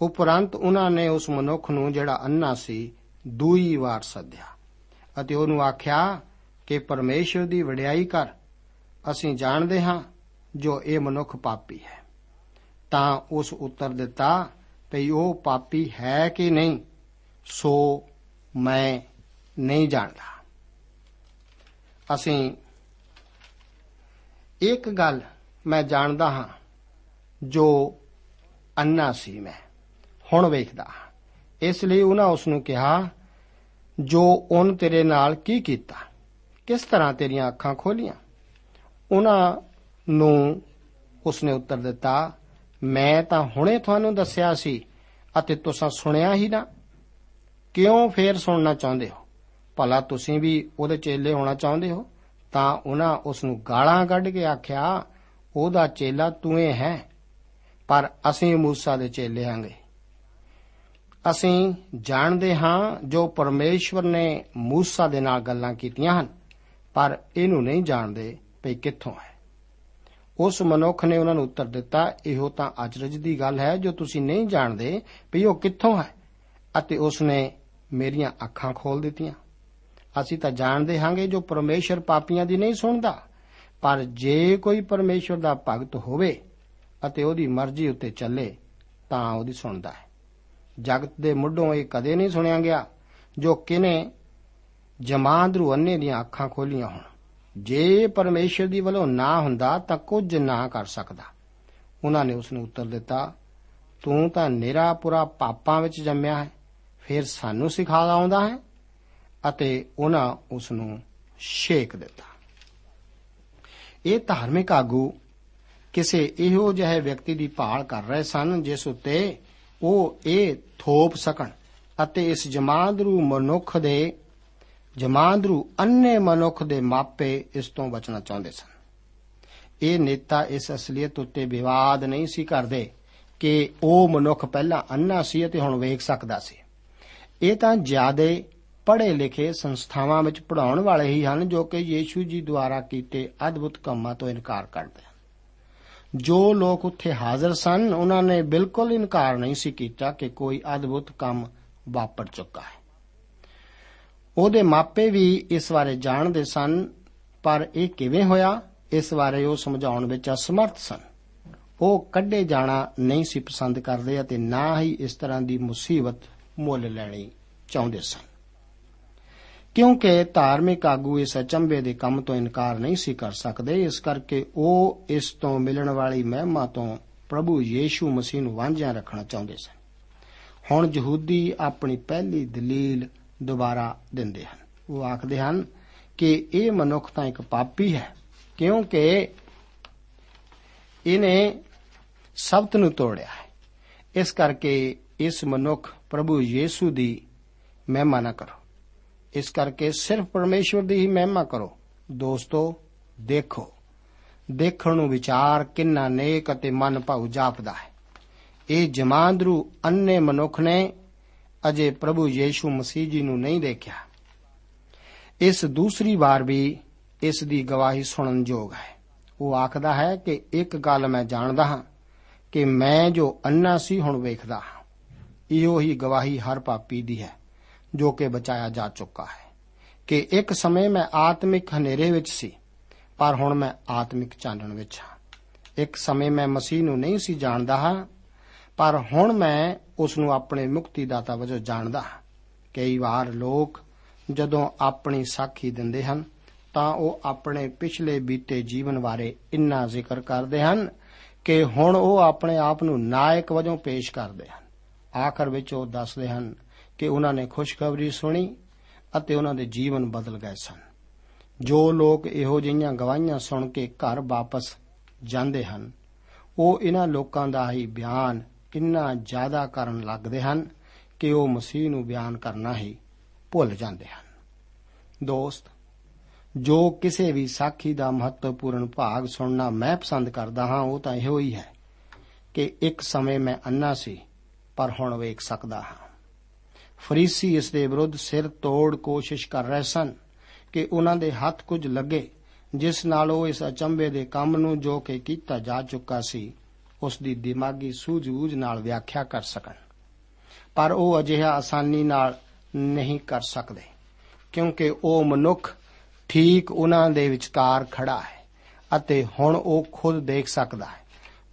ਉਪਰੰਤ ਉਹਨਾਂ ਨੇ ਉਸ ਮਨੁੱਖ ਨੂੰ ਜਿਹੜਾ ਅੰਨਾ ਸੀ, ਦੂਈ ਵਾਰ ਸੱਦਿਆ ਅਤੇ ਉਹਨੂੰ ਆਖਿਆ ਕਿ ਪਰਮੇਸ਼ਰ ਦੀ ਵਡਿਆਈ ਕਰ। ਅਸੀਂ ਜਾਣਦੇ ਹਾਂ ਜੋ ਇਹ ਮਨੁੱਖ ਪਾਪੀ ਹੈ। ਤਾਂ ਉਸ ਉੱਤਰ ਦਿੱਤਾ, ਭਈ ਉਹ ਪਾਪੀ ਹੈ ਕਿ ਨਹੀਂ? ਸੋ ਮੈਂ ਨਹੀਂ ਜਾਣਦਾ। ਅਸੀਂ ਇੱਕ ਗੱਲ ਮੈਂ ਜਾਣਦਾ ਹਾਂ, ਜੋ ਅੰਨਾ ਸੀ ਮੈਂ। ਹੁਣ ਵੇਖਦਾ ਹਾਂ। ਇਸ ਲਈ ਉਹਨਾਂ ਉਸ ਨੂੰ ਕਿਹਾ, ਜੋ ਉਹਨ ਤੇਰੇ ਨਾਲ ਕੀ ਕੀਤਾ? ਕਿਸ ਤਰ੍ਹਾਂ ਤੇਰੀਆਂ ਅੱਖਾਂ ਖੋਲੀਆਂ? ਉਹਨਾਂ ਨੂੰ ਉਸਨੇ ਉੱਤਰ ਦਿੱਤਾ, ਮੈਂ ਤਾਂ ਹੁਣੇ ਤੁਹਾਨੂੰ ਦੱਸਿਆ ਸੀ ਅਤੇ ਤੁਸੀਂ ਸੁਣਿਆ ਹੀ ਨਾ। ਕਿਉਂ ਫੇਰ ਸੁਣਨਾ ਚਾਹੁੰਦੇ ਹੋ? ਭਲਾ ਤੁਸੀਂ ਵੀ ਉਹਦੇ ਚੇਲੇ ਹੋਣਾ ਚਾਹੁੰਦੇ ਹੋ, ਤਾਂ ਉਹਨਾਂ ਉਸ ਨੂੰ ਗਾਲਾਂ ਕੱਢ ਕੇ ਆਖਿਆ, ਉਹਦਾ ਚੇਲਾ ਤੂੰ ਹੀ ਹੈ, ਪਰ ਅਸੀਂ ਮੂਸਾ ਦੇ ਚੇਲੇ ਹਾਂਗੇ ਅਸੀਂ ਜਾਣਦੇ ਹਾਂ ਜੋ ਪਰਮੇਸ਼ਵਰ ਨੇ ਮੂਸਾ ਦੇ ਨਾਲ ਗੱਲਾਂ ਕੀਤੀਆਂ ਹਨ, ਪਰ ਇਹਨੂੰ ਨਹੀਂ ਜਾਣਦੇ ਭਈ ਕਿੱਥੋਂ ਹੈ। ਉਸ ਮਨੁੱਖ ਨੇ ਉਹਨਾਂ ਨੂੰ ਉੱਤਰ ਦਿੱਤਾ, ਇਹੋ ਤਾਂ ਅਚਰਜ ਦੀ ਗੱਲ ਹੈ ਜੋ ਤੁਸੀਂ ਨਹੀਂ ਜਾਣਦੇ ਭਈ ਉਹ ਕਿੱਥੋਂ ਹੈ, ਅਤੇ ਉਸ ਨੇ ਮੇਰੀਆਂ ਅੱਖਾਂ ਖੋਲ ਦਿੱਤੀਆਂ। ਅਸੀਂ ਤਾਂ ਜਾਣਦੇ ਹਾਂਗੇ ਜੋ ਪਰਮੇਸ਼ਰ ਪਾਪੀਆਂ ਦੀ ਨਹੀਂ ਸੁਣਦਾ। ਪਰ ਜੇ ਕੋਈ ਪਰਮੇਸ਼ਰ ਦਾ ਭਗਤ ਹੋਵੇ ਅਤੇ ਉਹਦੀ ਮਰਜ਼ੀ ਉੱਤੇ ਚੱਲੇ, ਤਾਂ ਉਹਦੀ ਸੁਣਦਾ ਹੈ। ਜਗਤ ਦੇ ਮੁੱਢੋਂ ਇਹ ਕਦੇ ਨਹੀਂ ਸੁਣਿਆ ਗਿਆ ਜੋ ਕਿਨੇ ਜਮਾਂਦਰੂ ਅੰਨੇ ਦੀਆਂ ਅੱਖਾਂ ਖੋਲੀਆਂ ਹੋਣ। ਜੇ ਪਰਮੇਸ਼ਰ ਦੀ ਵੱਲੋਂ ਨਾ ਹੁੰਦਾ ਤਾਂ ਕੁਝ ਨਾ ਕਰ ਸਕਦਾ। ਉਹਨਾਂ ਨੇ ਉਸ ਨੂੰ ਉੱਤਰ ਦਿੱਤਾ, ਤੂੰ ਤਾਂ ਨਿਰਾ ਪੂਰਾ ਪਾਪਾਂ ਵਿੱਚ ਜੰਮਿਆ ਹੈ, ਫਿਰ ਸਾਨੂੰ ਸਿਖਾਦਾ ਆਉਂਦਾ ਹੈ? ਅਤੇ ਉਹਨਾਂ ਉਸ ਨੂੰ ਛੇਕ ਦਿੱਤਾ। ਇਹ ਧਾਰਮਿਕ ਆਗੂ ਕਿਸੇ ਇਹੋ ਜਿਹੇ ਵਿਅਕਤੀ ਦੀ ਭਾਲ ਕਰ ਰਹੇ ਸਨ ਜਿਸ ਉੱਤੇ ਉਹ ਇਹ ਥੋਪ ਸਕਣ ਅਤੇ ਇਸ ਜਮਾਂਦਰੂ ਮਨੁੱਖ ਦੇ ਜਮਾਂਦਰੂ ਅੰਨੇ ਮਨੁੱਖ ਦੇ ਮਾਪੇ ਇਸ ਤੋਂ ਬਚਣਾ ਚਾਹੁੰਦੇ ਸਨ। ਇਹ ਨੇਤਾ ਇਸ ਅਸਲੀਅਤ ਉੱਤੇ ਵਿਵਾਦ ਨਹੀਂ ਸੀ ਕਰਦੇ ਕਿ ਉਹ ਮਨੁੱਖ ਪਹਿਲਾਂ ਅੰਨਾ ਸੀ ਅਤੇ ਹੁਣ ਵੇਖ ਸਕਦਾ ਸੀ। ਇਹ ਤਾਂ ਜਿਆਦੇ ਪੜ੍ਹੇ ਲਿਖੇ ਸੰਸਥਾਵਾਂ ਵਿੱਚ ਪੜਾਉਣ ਵਾਲੇ ਹੀ ਹਨ ਜੋ ਕਿ ਯੀਸ਼ੂ ਜੀ ਦੁਆਰਾ ਕੀਤੇ ਅਦਭੁਤ ਕੰਮਾਂ ਤੋਂ ਇਨਕਾਰ ਕਰਦੇ ਹਨ। ਜੋ ਲੋਕ ਉੱਥੇ ਹਾਜ਼ਰ ਸਨ, ਉਹਨਾਂ ਨੇ ਬਿਲਕੁਲ ਇਨਕਾਰ ਨਹੀਂ ਸੀ ਕੀਤਾ ਕਿ ਕੋਈ ਅਦਭੁਤ ਕੰਮ ਵਾਪਰ ਚੁੱਕਾ ਹੈ। ਉਹਦੇ ਮਾਪੇ ਵੀ ਇਸ ਬਾਰੇ ਜਾਣਦੇ ਸਨ, ਪਰ ਇਹ ਕਿਵੇਂ ਹੋਇਆ, ਇਸ ਬਾਰੇ ਉਹ ਸਮਝਾਉਣ ਵਿੱਚ ਅਸਮਰਥ ਸਨ। ਉਹ ਕੱਢੇ ਜਾਣਾ ਨਹੀਂ ਸੀ ਪਸੰਦ ਕਰਦੇ ਅਤੇ ਨਾ ਹੀ ਇਸ ਤਰ੍ਹਾਂ ਦੀ ਮੁਸੀਬਤ ਮੁੱਲ ਲੈਣੀ ਚਾਹੁੰਦੇ ਸਨ। ਕਿਉਂਕਿ ਧਾਰਮਿਕ ਆਗੂ ਇਸ ਅਚੰਭੇ ਦੇ ਕੰਮ ਤੋਂ ਇਨਕਾਰ ਨਹੀਂ ਸੀ ਕਰ ਸਕਦੇ, ਇਸ ਕਰਕੇ ਉਹ ਇਸ ਤੋਂ ਮਿਲਣ ਵਾਲੀ ਮਹਿਮਾ ਤੋਂ ਪ੍ਰਭੂ ਯੀਸ਼ੂ ਮਸੀਹ ਨੂੰ ਵਾਂਝਿਆ ਰੱਖਣਾ ਚਾਹੁੰਦੇ ਸਨ। ਹੁਣ ਯਹੂਦੀ ਆਪਣੀ ਪਹਿਲੀ ਦਲੀਲ ਦੁਬਾਰਾ ਦਿੰਦੇ ਹਨ। ਉਹ ਆਖਦੇ ਹਨ ਕਿ ਇਹ ਮਨੁੱਖ ਤਾਂ ਇੱਕ ਪਾਪੀ ਹੈ, ਕਿਉਂਕਿ ਇਹਨੇ ਸਬਤ ਨੂੰ ਤੋੜਿਆ ਹੈ। ਇਸ ਕਰਕੇ ਇਸ ਮਨੁੱਖ ਪ੍ਰਭੂ ਯੀਸ਼ੂ ਦੀ ਮਹਿਮਾ ਨਾ ਕਰੋ। ਇਸ ਕਰਕੇ ਸਿਰਫ ਪਰਮੇਸ਼ਵਰ ਦੀ ਹੀ ਮਹਿਮਾ ਕਰੋ। ਦੋਸਤੋ, ਦੇਖੋ। ਦੇਖਣ ਨੂੰ ਵਿਚਾਰ ਕਿੰਨਾ ਨੇਕ ਅਤੇ ਮਨ ਭਾਉ ਜਾਪਦਾ ਹੈ। ਇਹ ਜਮਾਂਦਰੂ ਅੰਨੇ ਮਨੁੱਖ ਨੇ ਅਜੇ ਪ੍ਰਭੂ ਯੀਸ਼ੂ ਮਸੀਹ ਜੀ ਨੂੰ ਨਹੀਂ ਦੇਖਿਆ। ਇਸ ਦੂਸਰੀ ਵਾਰ ਵੀ ਇਸ ਦੀ ਗਵਾਹੀ ਸੁਣਨ ਯੋਗ ਹੈ। ਉਹ ਆਖਦਾ ਹੈ ਕਿ ਇੱਕ ਗੱਲ ਮੈਂ ਜਾਣਦਾ ਹਾਂ ਕਿ ਮੈਂ ਜੋ ਅੰਨਾ ਸੀ ਹੁਣ ਵੇਖਦਾ ਹਾਂ। ਇਹੋ ਹੀ ਗਵਾਹੀ ਹਰ ਪਾਪੀ ਦੀ ਹੈ। ਜੋ ਕਿ ਬਚਾਇਆ ਜਾ ਚੁੱਕਾ ਹੈ ਕਿ ਇੱਕ ਸਮੇਂ ਮੈਂ ਆਤਮਿਕ ਹਨੇਰੇ ਵਿੱਚ ਸੀ, ਪਰ ਹੁਣ ਮੈਂ ਆਤਮਿਕ ਚਾਨਣ ਵਿੱਚ ਹਾਂ। ਇੱਕ ਸਮੇਂ ਮੈਂ ਮਸੀਹ ਨੂੰ ਨਹੀਂ ਸੀ ਜਾਣਦਾ ਹਾਂ, ਪਰ ਹੁਣ ਮੈਂ ਉਸ ਨੂੰ ਆਪਣੇ ਮੁਕਤੀ ਦਾਤਾ ਵਜੋਂ ਜਾਣਦਾ ਹਾਂ। ਕਈ ਵਾਰ ਲੋਕ ਜਦੋਂ ਆਪਣੀ ਸਾਖੀ ਦਿੰਦੇ ਹਨ, ਤਾਂ ਉਹ ਆਪਣੇ ਪਿਛਲੇ ਬੀਤੇ ਜੀਵਨ ਬਾਰੇ ਇੰਨਾ ਜ਼ਿਕਰ ਕਰਦੇ ਹਨ ਕਿ ਹੁਣ ਉਹ ਆਪਣੇ ਆਪ ਨੂੰ ਨਾਇਕ ਵਜੋਂ ਪੇਸ਼ ਕਰਦੇ ਹਨ। ਆਖਰ ਵਿੱਚ ਉਹ ਦੱਸਦੇ ਹਨ ਕਿ ਉਹਨਾਂ ਨੇ ਖੁਸ਼ਖਬਰੀ ਸੁਣੀ ਅਤੇ ਉਹਨਾਂ ਦੇ ਜੀਵਨ ਬਦਲ ਗਏ ਸਨ। ਜੋ ਲੋਕ ਇਹੋ ਜਿਹੀਆਂ ਗਵਾਹੀਆਂ ਸੁਣ ਕੇ ਘਰ ਵਾਪਸ ਜਾਂਦੇ ਹਨ, ਉਹ ਇਹਨਾਂ ਲੋਕਾਂ ਦਾ ਹੀ ਬਿਆਨ ਇੰਨਾ ਜ਼ਿਆਦਾ ਕਰਨ ਲੱਗਦੇ ਹਨ ਕਿ ਉਹ ਮਸੀਹ ਨੂੰ ਬਿਆਨ ਕਰਨਾ ਹੀ ਭੁੱਲ ਜਾਂਦੇ ਹਨ। ਦੋਸਤ, ਜੋ ਕਿਸੇ ਵੀ ਸਾਖੀ ਦਾ ਮਹੱਤਵਪੂਰਨ ਭਾਗ ਸੁਣਨਾ ਮੈਂ ਪਸੰਦ ਕਰਦਾ ਹਾਂ, ਉਹ ਤਾਂ ਇਹੋ ਹੀ ਹੈ ਕਿ ਇੱਕ ਸਮੇਂ ਮੈਂ ਅੰਨਾ ਸੀ, ਪਰ ਹੁਣ ਵੇਖ ਸਕਦਾ ਹਾਂ। ਫਰੀਸੀ ਇਸ ਦੇ ਵਿਰੁੱਧ ਸਿਰ ਤੋੜ ਕੋਸ਼ਿਸ਼ ਕਰ ਰਹੇ ਸਨ ਕਿ ਉਹਨਾਂ ਦੇ ਹੱਥ ਕੁਝ ਲੱਗੇ, ਜਿਸ ਨਾਲ ਉਹ ਇਸ ਅਚੰਭੇ ਦੇ ਕੰਮ ਨੂੰ ਜੋ ਕਿ ਕੀਤਾ ਜਾ ਚੁੱਕਾ ਸੀ, ਉਸ ਦੀ ਦਿਮਾਗੀ ਸੂਝ-ਬੂਝ ਨਾਲ ਵਿਆਖਿਆ ਕਰ ਸਕਣ। ਪਰ ਉਹ ਅਜਿਹਾ ਆਸਾਨੀ ਨਾਲ ਨਹੀਂ ਕਰ ਸਕਦੇ, ਕਿਉਂਕਿ ਉਹ ਮਨੁੱਖ ਠੀਕ ਉਹਨਾਂ ਦੇ ਵਿਚਕਾਰ ਖੜਾ ਹੈ ਅਤੇ ਹੁਣ ਉਹ ਖੁਦ ਦੇਖ ਸਕਦਾ ਹੈ।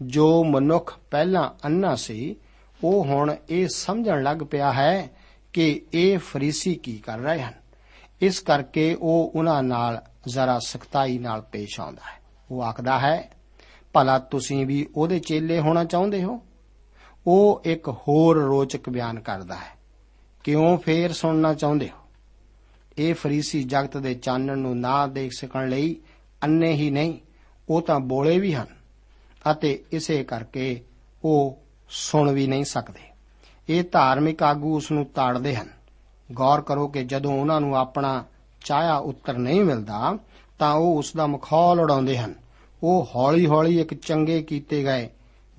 ਜੋ ਮਨੁੱਖ ਪਹਿਲਾਂ ਅੰਨਾ ਸੀ, ਉਹ ਹੁਣ ਇਹ ਸਮਝਣ ਲੱਗ ਪਿਆ ਹੈ ਕਿ ਇਹ ਫਰੀਸੀ ਕੀ ਕਰ ਰਹੇ ਹਨ? ਇਸ ਕਰਕੇ ਉਹ ਉਹਨਾਂ ਨਾਲ ਜ਼ਰਾ ਸਖਤਾਈ ਨਾਲ ਪੇਸ਼ ਆਉਂਦਾ ਹੈ। ਉਹ ਆਖਦਾ ਹੈ, ਭਲਾ ਤੁਸੀਂ ਵੀ ਉਹਦੇ ਚੇਲੇ ਹੋਣਾ ਚਾਹੁੰਦੇ ਹੋ? ਉਹ ਇੱਕ ਹੋਰ ਰੋਚਕ ਬਿਆਨ ਕਰਦਾ ਹੈ, ਕਿਉਂ ਫੇਰ ਸੁਣਨਾ ਚਾਹੁੰਦੇ ਹੋ? ਇਹ ਫਰੀਸੀ ਜਗਤ ਦੇ ਚਾਨਣ ਨੂੰ ਨਾ ਦੇਖ ਸਕਣ ਲਈ ਅੰਨੇ ਹੀ ਨਹੀਂ, ਉਹ ਤਾਂ ਬੋਲੇ ਵੀ ਹਨ ਅਤੇ ਇਸੇ ਕਰਕੇ ਉਹ ਸੁਣ ਵੀ ਨਹੀਂ ਸਕਦੇ। ਇਹ ਧਾਰਮਿਕ ਆਗੂ ਉਸ ਨੂੰ ਤਾੜਦੇ ਹਨ। ਗੌਰ ਕਰੋ ਕਿ ਜਦੋਂ ਉਹਨਾਂ ਨੂੰ ਆਪਣਾ ਚਾਹਿਆ ਉੱਤਰ ਨਹੀਂ ਮਿਲਦਾ, ਤਾਂ ਉਹ ਉਸ ਦਾ ਮਖੌਲ ਉਡਾਉਂਦੇ ਹਨ। ਉਹ ਹੌਲੀ-ਹੌਲੀ ਇੱਕ ਚੰਗੇ ਕੀਤੇ ਗਏ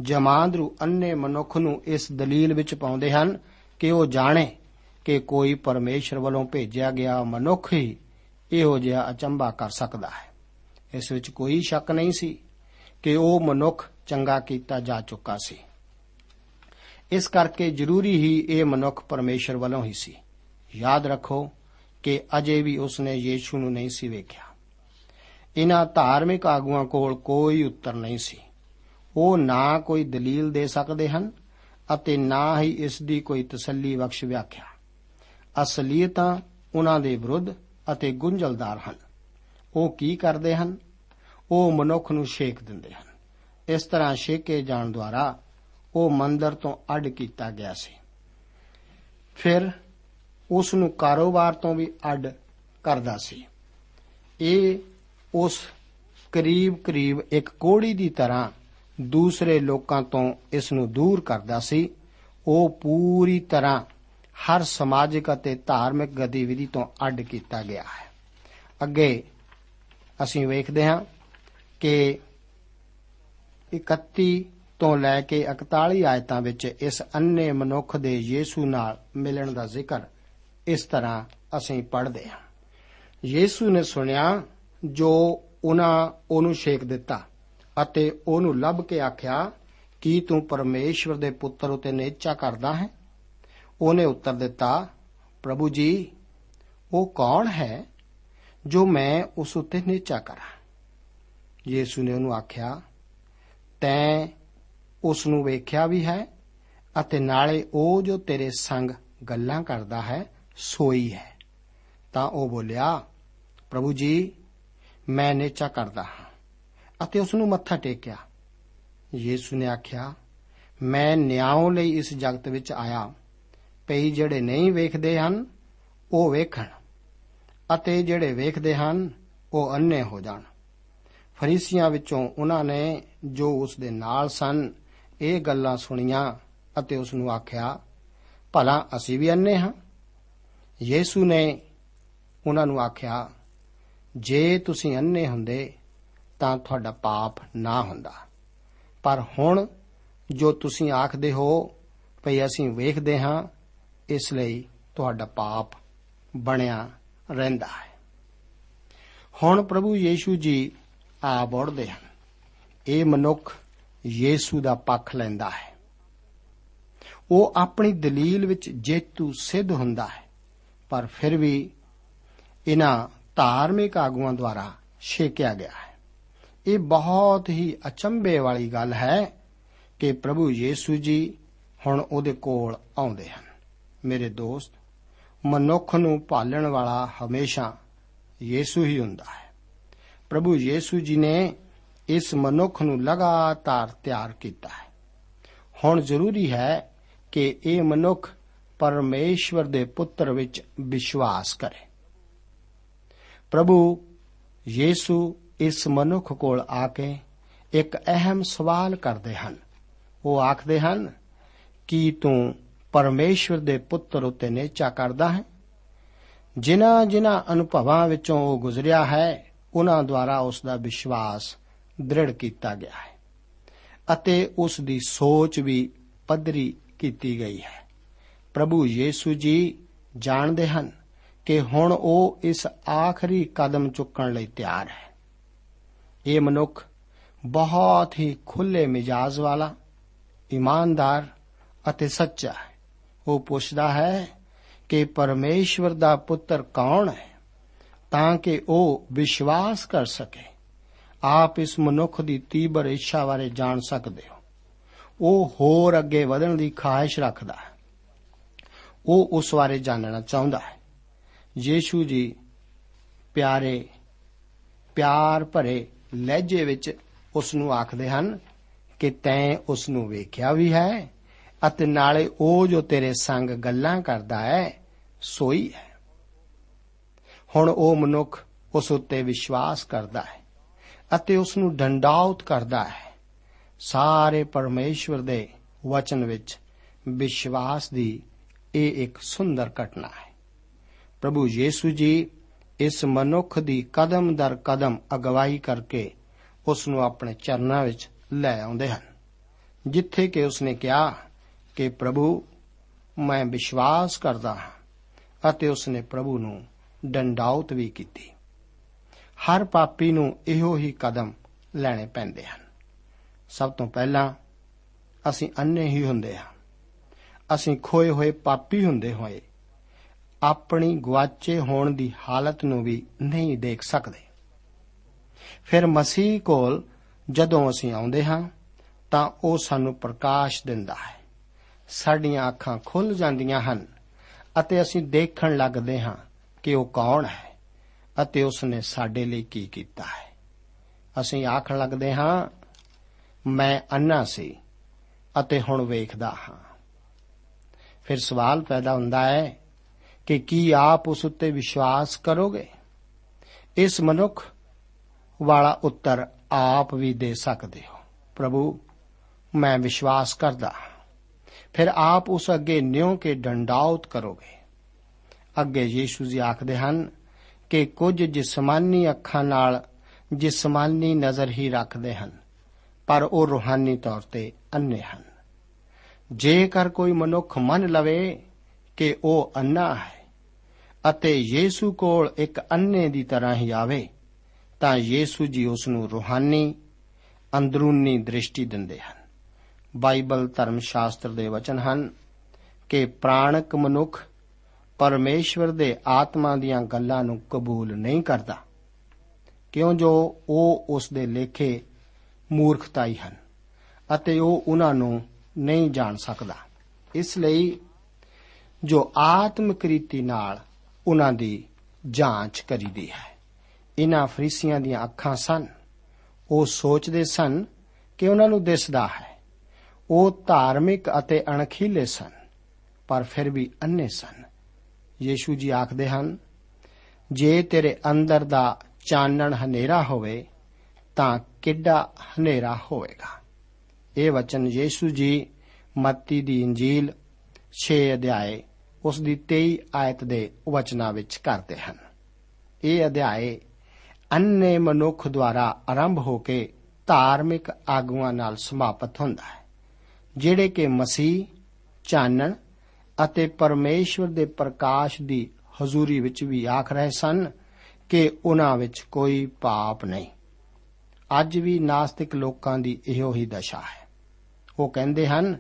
ਜਮਾਂਦਰੂ ਅੰਨੇ ਮਨੁੱਖ ਨੂੰ ਇਸ ਦਲੀਲ ਵਿੱਚ ਪਾਉਂਦੇ ਹਨ ਕਿ ਉਹ ਜਾਣੇ ਕਿ ਕੋਈ ਪਰਮੇਸ਼ਰ ਵੱਲੋਂ ਭੇਜਿਆ ਗਿਆ ਮਨੁੱਖ ਹੀ ਇਹੋ ਜਿਹਾ ਅਚੰਭਾ ਕਰ ਸਕਦਾ ਹੈ। ਇਸ ਵਿੱਚ ਕੋਈ ਸ਼ੱਕ ਨਹੀਂ ਸੀ ਕਿ ਉਹ ਮਨੁੱਖ ਚੰਗਾ ਕੀਤਾ ਜਾ ਚੁੱਕਾ ਸੀ। ਇਸ ਕਰਕੇ ਜ਼ਰੂਰੀ ਹੀ ਇਹ ਮਨੁੱਖ ਪਰਮੇਸ਼ਰ ਵੱਲੋਂ ਹੀ ਸੀ। ਯਾਦ ਰੱਖੋ ਕਿ ਅਜੇ ਵੀ ਉਸਨੇ ਯੀਸ਼ੂ ਨੂੰ ਨਹੀਂ ਸੀ ਵੇਖਿਆ। ਇਹਨਾਂ ਧਾਰਮਿਕ ਆਗੂਆਂ ਕੋਲ ਕੋਈ ਉੱਤਰ ਨਹੀਂ ਸੀ। ਉਹ ਨਾ ਕੋਈ ਦਲੀਲ ਦੇ ਸਕਦੇ ਹਨ ਅਤੇ ਨਾ ਹੀ ਇਸ ਦੀ ਕੋਈ ਤਸੱਲੀ ਬਖਸ਼ ਵਿਆਖਿਆ। ਅਸਲੀਅਤਾਂ ਉਹਨਾਂ ਦੇ ਵਿਰੁੱਧ ਅਤੇ ਗੁੰਝਲਦਾਰ ਹਨ। ਉਹ ਕੀ ਕਰਦੇ ਹਨ? ਉਹ ਮਨੁੱਖ ਨੂੰ ਛੇਕ ਦਿੰਦੇ ਹਨ। ਇਸ ਤਰ੍ਹਾਂ ਛੇਕੇ ਜਾਣ ਦੁਆਰਾ ਉਹ ਮੰਦਰ ਤੋਂ ਅੱਡ ਕੀਤਾ ਗਿਆ ਸੀ। ਫਿਰ ਉਸ ਨੂੰ ਕਾਰੋਬਾਰ ਤੋਂ ਵੀ ਅੱਡ ਕਰਦਾ ਸੀ। ਇਹ ਉਸ ਕਰੀਬ-ਕਰੀਬ ਇੱਕ ਕੋੜੀ ਦੀ ਤਰ੍ਹਾਂ ਦੂਸਰੇ ਲੋਕਾਂ ਤੋਂ ਇਸ ਨੂੰ ਦੂਰ ਕਰਦਾ ਸੀ। ਉਹ ਪੂਰੀ ਤਰ੍ਹਾਂ ਹਰ ਸਮਾਜਿਕ ਅਤੇ ਧਾਰਮਿਕ ਗਤੀਵਿਧੀ ਤੋਂ ਅੱਡ ਕੀਤਾ ਗਿਆ ਹੈ। ਅੱਗੇ ਅਸੀਂ ਵੇਖਦੇ ਹਾਂ ਕਿ 31 ਤੋਂ ਲੈ ਕੇ 41 ਆਇਤਾਂ ਵਿੱਚ ਇਸ ਅੰਨੇ ਮਨੁੱਖ ਦੇ ਯੀਸ਼ੂ ਨਾਲ ਮਿਲਣ ਦਾ ਜ਼ਿਕਰ ਇਸ ਤਰ੍ਹਾਂ ਅਸੀਂ ਪੜ੍ਹਦੇ ਹਾਂ। ਯੀਸ਼ੂ ਨੇ ਸੁਣਿਆ, ਜੋ ਉਹਨਾਂ ਉਹਨੂੰ ਛੇਕ ਦਿੱਤਾ ਅਤੇ ਉਹਨੂੰ ਲੱਭ ਕੇ ਆਖਿਆ, ਕੀ ਤੂੰ ਪਰਮੇਸ਼ਵਰ ਦੇ ਪੁੱਤਰ ਉਤੇ ਨੇਚਾ ਕਰਦਾ ਹੈ? ਉਹਨੇ ਉੱਤਰ ਦਿੱਤਾ, ਪ੍ਰਭੂ ਜੀ, ਉਹ ਕੌਣ ਹੈ ਜੋ ਮੈਂ ਉਸ ਉਤੇ ਨੇਚਾ ਕਰਾਂ? ਯੀਸ਼ੂ ਨੇ ਉਹਨੂੰ ਆਖਿਆ, ਤੈਂ ਉਸ ਨੂੰ ਵੇਖਿਆ ਵੀ ਹੈ ਅਤੇ ਨਾਲੇ ਉਹ ਜੋ ਤੇਰੇ ਸੰਗ ਗੱਲਾਂ ਕਰਦਾ ਹੈ, ਸੋਈ ਹੈ। ਤਾਂ ਉਹ ਬੋਲਿਆ, ਪ੍ਰਭੂ ਜੀ, ਮੈਂ ਨੇਚਾ ਕਰਦਾ ਹਾਂ। ਅਤੇ ਉਸ ਨੂੰ ਮੱਥਾ ਟੇਕਿਆ। ਯੀਸ਼ੂ ਨੇ ਆਖਿਆ, ਮੈਂ ਨਿਆਂ ਲਈ ਇਸ ਜਗਤ ਵਿੱਚ ਆਇਆ। ਪਈ ਜਿਹੜੇ ਨਹੀਂ ਵੇਖਦੇ ਹਨ, ਉਹ ਵੇਖਣ। ਅਤੇ ਜਿਹੜੇ ਵੇਖਦੇ ਹਨ, ਉਹ ਅੰਨੇ ਹੋ ਜਾਣ। ਫਰੀਸੀਆਂ ਵਿੱਚੋਂ ਉਹਨਾਂ ਨੇ ਜੋ ਉਸ ਦੇ ਨਾਲ ਸਨ ਇਹ ਗੱਲਾਂ ਸੁਣੀਆਂ ਅਤੇ ਉਸ ਨੂੰ ਆਖਿਆ, ਭਲਾ ਅਸੀਂ ਵੀ ਅੰਨੇ ਹਾਂ? ਯੀਸ਼ੂ ਨੇ ਉਹਨਾਂ ਨੂੰ ਆਖਿਆ, ਜੇ ਤੁਸੀਂ ਅੰਨੇ ਹੁੰਦੇ, ਤਾਂ ਤੁਹਾਡਾ ਪਾਪ ਨਾ ਹੁੰਦਾ। ਪਰ ਹੁਣ ਜੋ ਤੁਸੀਂ ਆਖਦੇ ਹੋ, ਭਈ ਅਸੀਂ ਵੇਖਦੇ ਹਾਂ, ਇਸ ਲਈ ਤੁਹਾਡਾ ਪਾਪ ਬਣਿਆ ਰਹਿੰਦਾ ਹੈ। ਹੁਣ ਪ੍ਰਭੂ ਯੀਸ਼ੂ ਜੀ ਆ ਬੋੜਦੇ ਹਨ। ਇਹ ਮਨੁੱਖ ਯੀਸ਼ੂ ਦਾ ਪੱਖ ਲੈਂਦਾ ਹੈ। ਉਹ ਆਪਣੀ ਦਲੀਲ ਵਿੱਚ ਜੇਤੂ ਸਿੱਧ ਹੁੰਦਾ ਹੈ, ਪਰ ਫਿਰ ਵੀ ਇਹਨਾਂ ਧਾਰਮਿਕ ਆਗੂਆਂ ਦੁਆਰਾ ਛੇਕਿਆ ਗਿਆ ਹੈ। ਇਹ ਬਹੁਤ ਹੀ ਅਚੰਭੇ ਵਾਲੀ ਗੱਲ ਹੈ ਕਿ ਪ੍ਰਭੂ ਯੀਸ਼ੂ ਜੀ ਹੁਣ ਉਹਦੇ ਕੋਲ ਆਉਂਦੇ ਹਨ। ਮੇਰੇ ਦੋਸਤ, ਮਨੁੱਖ ਨੂੰ ਪਾਲਣ ਵਾਲਾ ਹਮੇਸ਼ਾ ਯੀਸ਼ੂ ਹੀ ਹੁੰਦਾ ਹੈ। ਪ੍ਰਭੂ ਯੀਸ਼ੂ ਜੀ ਨੇ ਇਸ ਮਨੁੱਖ ਨੂੰ ਲਗਾਤਾਰ ਤਿਆਰ ਕੀਤਾ ਹੈ। ਹੁਣ ਜ਼ਰੂਰੀ ਹੈ ਕਿ ਇਹ ਮਨੁੱਖ ਪਰਮੇਸ਼ਵਰ ਦੇ ਪੁੱਤਰ ਵਿੱਚ ਵਿਸ਼ਵਾਸ ਕਰੇ। ਪ੍ਰਭੂ ਯੀਸ਼ੂ ਇਸ ਮਨੁੱਖ ਕੋਲ ਆ ਕੇ ਇੱਕ ਅਹਿਮ ਸਵਾਲ ਕਰਦੇ ਹਨ। ਉਹ ਆਖਦੇ ਹਨ, ਕਿ ਤੂੰ ਪਰਮੇਸ਼ਵਰ ਦੇ ਪੁੱਤਰ ਉਤੇ ਨੇਚਾ ਕਰਦਾ ਹੈ? ਜਿਨ੍ਹਾਂ ਜਿਨ੍ਹਾਂ ਅਨੁਭਵਾਂ ਵਿੱਚੋਂ ਉਹ ਗੁਜ਼ਰਿਆ ਹੈ, ਉਹਨਾਂ ਦੁਆਰਾ ਉਸ ਦਾ ਵਿਸ਼ਵਾਸ ਦ੍ਰਿੜ ਕੀਤਾ ਗਿਆ ਹੈ ਅਤੇ ਉਸ ਦੀ ਸੋਚ ਵੀ ਪੱਧਰੀ ਕੀਤੀ ਗਈ ਹੈ। ਪ੍ਰਭੂ ਯੀਸ਼ੂ ਜੀ ਜਾਣਦੇ ਹਨ ਕਿ ਹੁਣ ਉਹ ਇਸ ਆਖਰੀ ਕਦਮ ਚੁੱਕਣ ਲਈ ਤਿਆਰ ਹੈ। ਇਹ ਮਨੁੱਖ ਬਹੁਤ ਹੀ ਖੁੱਲੇ ਮਿਜਾਜ਼ ਵਾਲਾ, ਇਮਾਨਦਾਰ ਅਤੇ ਸੱਚਾ ਹੈ। ਉਹ ਪੁੱਛਦਾ ਹੈ ਕਿ ਪਰਮੇਸ਼ਵਰ ਦਾ ਪੁੱਤਰ ਕੌਣ ਹੈ ਤਾਂ ਕਿ ਉਹ ਵਿਸ਼ਵਾਸ ਕਰ ਸਕੇ। ਆਪ ਇਸ ਮਨੁੱਖ ਦੀ ਤੀਬਰ ਇੱਛਾ ਬਾਰੇ ਜਾਣ ਸਕਦੇ ਹੋ। ਉਹ ਹੋਰ ਅੱਗੇ ਵਧਣ ਦੀ ਖਾਹਿਸ਼ ਰੱਖਦਾ ਹੈ। ਉਹ ਉਸ ਬਾਰੇ ਜਾਣਨਾ ਚਾਹੁੰਦਾ ਹੈ। ਯੀਸ਼ੂ ਜੀ ਪਿਆਰੇ, ਪਿਆਰ ਭਰੇ ਲਹਿਜੇ ਵਿੱਚ ਉਸ ਨੂੰ ਆਖਦੇ ਹਨ ਕਿ ਤੈਂ ਉਸ ਨੂੰ ਵੇਖਿਆ ਵੀ ਹੈ ਅਤੇ ਨਾਲੇ ਉਹ ਜੋ ਤੇਰੇ ਸੰਗ ਗੱਲਾਂ ਕਰਦਾ ਹੈ, ਸੋਈ ਹੈ। ਹੁਣ ਉਹ ਮਨੁੱਖ ਉਸ ਉੱਤੇ ਵਿਸ਼ਵਾਸ ਕਰਦਾ ਹੈ। ਅਤੇ ਉਸ ਨੂੰ ਡੰਡਾਉਤ ਕਰਦਾ ਹੈ। ਸਾਰੇ ਪਰਮੇਸ਼ਵਰ ਦੇ ਵਚਨ ਵਿੱਚ ਵਿਸ਼ਵਾਸ ਦੀ ਇਹ ਇੱਕ ਸੁੰਦਰ ਘਟਨਾ ਹੈ। ਪ੍ਰਭੂ ਯੀਸ਼ੂ ਜੀ ਇਸ ਮਨੁੱਖ ਦੀ ਕਦਮ ਦਰ ਕਦਮ ਅਗਵਾਈ ਕਰਕੇ ਉਸ ਨੂੰ ਆਪਣੇ ਚਰਨਾਂ ਵਿੱਚ ਲੈ ਆਉਂਦੇ ਹਨ, ਜਿੱਥੇ ਕਿ ਉਸਨੇ ਕਿਹਾ ਕਿ ਪ੍ਰਭੂ, ਮੈਂ ਵਿਸ਼ਵਾਸ ਕਰਦਾ ਹਾਂ ਅਤੇ ਉਸਨੇ ਪ੍ਰਭੂ ਨੂੰ ਡੰਡਾਉਤ ਵੀ ਕੀਤੀ। ਹਰ ਪਾਪੀ ਨੂੰ ਇਹੋ ਹੀ ਕਦਮ ਲੈਣੇ ਪੈਂਦੇ ਹਨ। ਸਭ ਤੋਂ ਪਹਿਲਾਂ ਅਸੀਂ ਅੰਨੇ ਹੀ ਹੁੰਦੇ ਹਾਂ। ਅਸੀਂ ਖੋਏ ਹੋਏ ਪਾਪੀ ਹੁੰਦੇ ਹੋਏ ਆਪਣੀ ਗਵਾਚੇ ਹੋਣ ਦੀ ਹਾਲਤ ਨੂੰ ਵੀ ਨਹੀਂ ਦੇਖ ਸਕਦੇ। ਫਿਰ ਮਸੀਹ ਕੋਲ ਜਦੋਂ ਅਸੀਂ ਆਉਂਦੇ ਹਾਂ, ਤਾਂ ਉਹ ਸਾਨੂੰ ਪ੍ਰਕਾਸ਼ ਦਿੰਦਾ ਹੈ। ਸਾਡੀਆਂ ਅੱਖਾਂ ਖੁੱਲ ਜਾਂਦੀਆਂ ਹਨ ਅਤੇ ਅਸੀਂ ਦੇਖਣ ਲੱਗਦੇ ਹਾਂ ਕਿ ਉਹ ਕੌਣ ਹੈ। ਅਤੇ ਉਸ ਨੇ ਸਾਡੇ ਲਈ ਕੀ ਕੀਤਾ ਹੈ? ਅਸੀਂ ਆਖਣ ਲੱਗਦੇ ਹਾਂ, ਮੈਂ ਅੰਨਾ ਸੀ ਅਤੇ ਹੁਣ ਵੇਖਦਾ ਹਾਂ। ਫਿਰ ਸਵਾਲ ਪੈਦਾ ਹੁੰਦਾ ਹੈ ਕਿ ਕੀ ਆਪ ਉਸ ਉੱਤੇ ਵਿਸ਼ਵਾਸ ਕਰੋਗੇ? ਇਸ ਮਨੁੱਖ ਵਾਲਾ ਉੱਤਰ ਆਪ ਵੀ ਦੇ ਸਕਦੇ ਹੋ। ਪ੍ਰਭੂ, ਮੈਂ ਵਿਸ਼ਵਾਸ ਕਰਦਾ ਫਿਰ ਆਪ ਉਸ ਅੱਗੇ ਨਿਉ ਕੇ ਡੰਡਾਉਤ ਕਰੋਗੇ। ਅੱਗੇ ਯੀਸ਼ੂ ਜੀ ਆਖਦੇ ਹਨ ਕਿ ਕੁਝ ਜਿਸਮਾਨੀ ਅੱਖਾਂ ਨਾਲ ਜਿਸਮਾਨੀ ਨਜ਼ਰ ਹੀ ਰੱਖਦੇ ਹਨ, ਪਰ ਉਹ ਰੂਹਾਨੀ ਤੌਰ ਤੇ ਅੰਨੇ ਹਨ। ਜੇਕਰ ਕੋਈ ਮਨੁੱਖ ਮੰਨ ਲਵੇ ਕਿ ਉਹ ਅੰਨਾ ਹੈ ਅਤੇ ਯੀਸ਼ੂ ਕੋਲ ਇੱਕ ਅੰਨੇ ਦੀ ਤਰ੍ਹਾਂ ਹੀ ਆਵੇ, ਤਾਂ ਯੀਸ਼ੂ ਜੀ ਉਸ ਨੂੰ ਰੂਹਾਨੀ, ਅੰਦਰੂਨੀ ਦ੍ਰਿਸ਼ਟੀ ਦਿੰਦੇ ਹਨ। ਬਾਈਬਲ ਧਰਮ ਸ਼ਾਸਤਰ ਦੇ ਵਚਨ ਹਨ ਕਿ ਪ੍ਰਾਣਕ ਮਨੁੱਖ ਪਰਮੇਸ਼ਵਰ ਦੇ ਆਤਮਾ ਦੀਆਂ ਗੱਲਾਂ ਨੂੰ ਕਬੂਲ ਨਹੀਂ ਕਰਦਾ। ਕਿਉਂ ਜੋ ਉਹ ਉਸ ਦੇ ਲੇਖੇ ਮੂਰਖਤਾਈ ਹਨ ਅਤੇ ਉਹ ਉਹਨਾਂ ਨੂੰ ਨਹੀਂ ਜਾਣ ਸਕਦਾ। ਇਸ ਲਈ ਜੋ ਆਤਮਿਕ ਰੀਤੀ ਨਾਲ ਉਹਨਾਂ ਦੀ ਜਾਂਚ ਕਰੀਦੀ ਹੈ। ਇਹਨਾਂ ਫਰੀਸੀਆਂ ਦੀਆਂ ਅੱਖਾਂ ਸਨ। ਉਹ ਸੋਚਦੇ ਸਨ ਕਿ ਉਹਨਾਂ ਨੂੰ ਦਿਸਦਾ ਹੈ। ਉਹ ਧਾਰਮਿਕ ਅਤੇ ਅਣਖੀਲੇ ਸਨ, ਪਰ ਫਿਰ ਵੀ ਅੰਨੇ ਸਨ। ਯੀਸ਼ੂ ਜੀ ਆਖਦੇ ਹਨ, ਜੇ ਤੇਰੇ ਅੰਦਰ ਦਾ ਚਾਨਣ ਹਨੇਰਾ ਹੋਵੇ, ਤਾਂ ਕਿੱਡਾ ਹਨੇਰਾ ਹੋਵੇਗਾ। ਇਹ ਵਚਨ ਯੀਸ਼ੂ ਜੀ ਮੱਤੀ ਦੀ ਇੰਜੀਲ 6 ਅਧਿਆਏ, ਉਸ ਦੀ 23 ਆਇਤ ਦੇ ਵਚਨਾਂ ਵਿੱਚ ਕਰਦੇ ਹਨ। ਇਹ ਅਧਿਆਏ ਅੰਨੇ ਮਨੁੱਖ ਦੁਆਰਾ ਆਰੰਭ ਹੋ ਕੇ ਧਾਰਮਿਕ ਆਗੂਆਂ ਨਾਲ ਸਮਾਪਤ ਹੁੰਦਾ ਹੈ, ਜਿਹੜੇ ਕਿ ਮਸੀਹ, ਚਾਨਣ ਅਤੇ ਪਰਮੇਸ਼ਵਰ ਦੇ ਪ੍ਰਕਾਸ਼ ਦੀ ਹਜ਼ੂਰੀ ਵਿੱਚ ਵੀ ਆਖ ਰਹੇ ਸਨ ਕਿ ਉਹਨਾਂ ਵਿੱਚ ਕੋਈ ਪਾਪ ਨਹੀਂ। ਅੱਜ ਵੀ ਨਾਸਤਿਕ ਲੋਕਾਂ ਦੀ ਇਹੋ ਹੀ ਦਸ਼ਾ ਹੈ। ਉਹ ਕਹਿੰਦੇ ਹਨ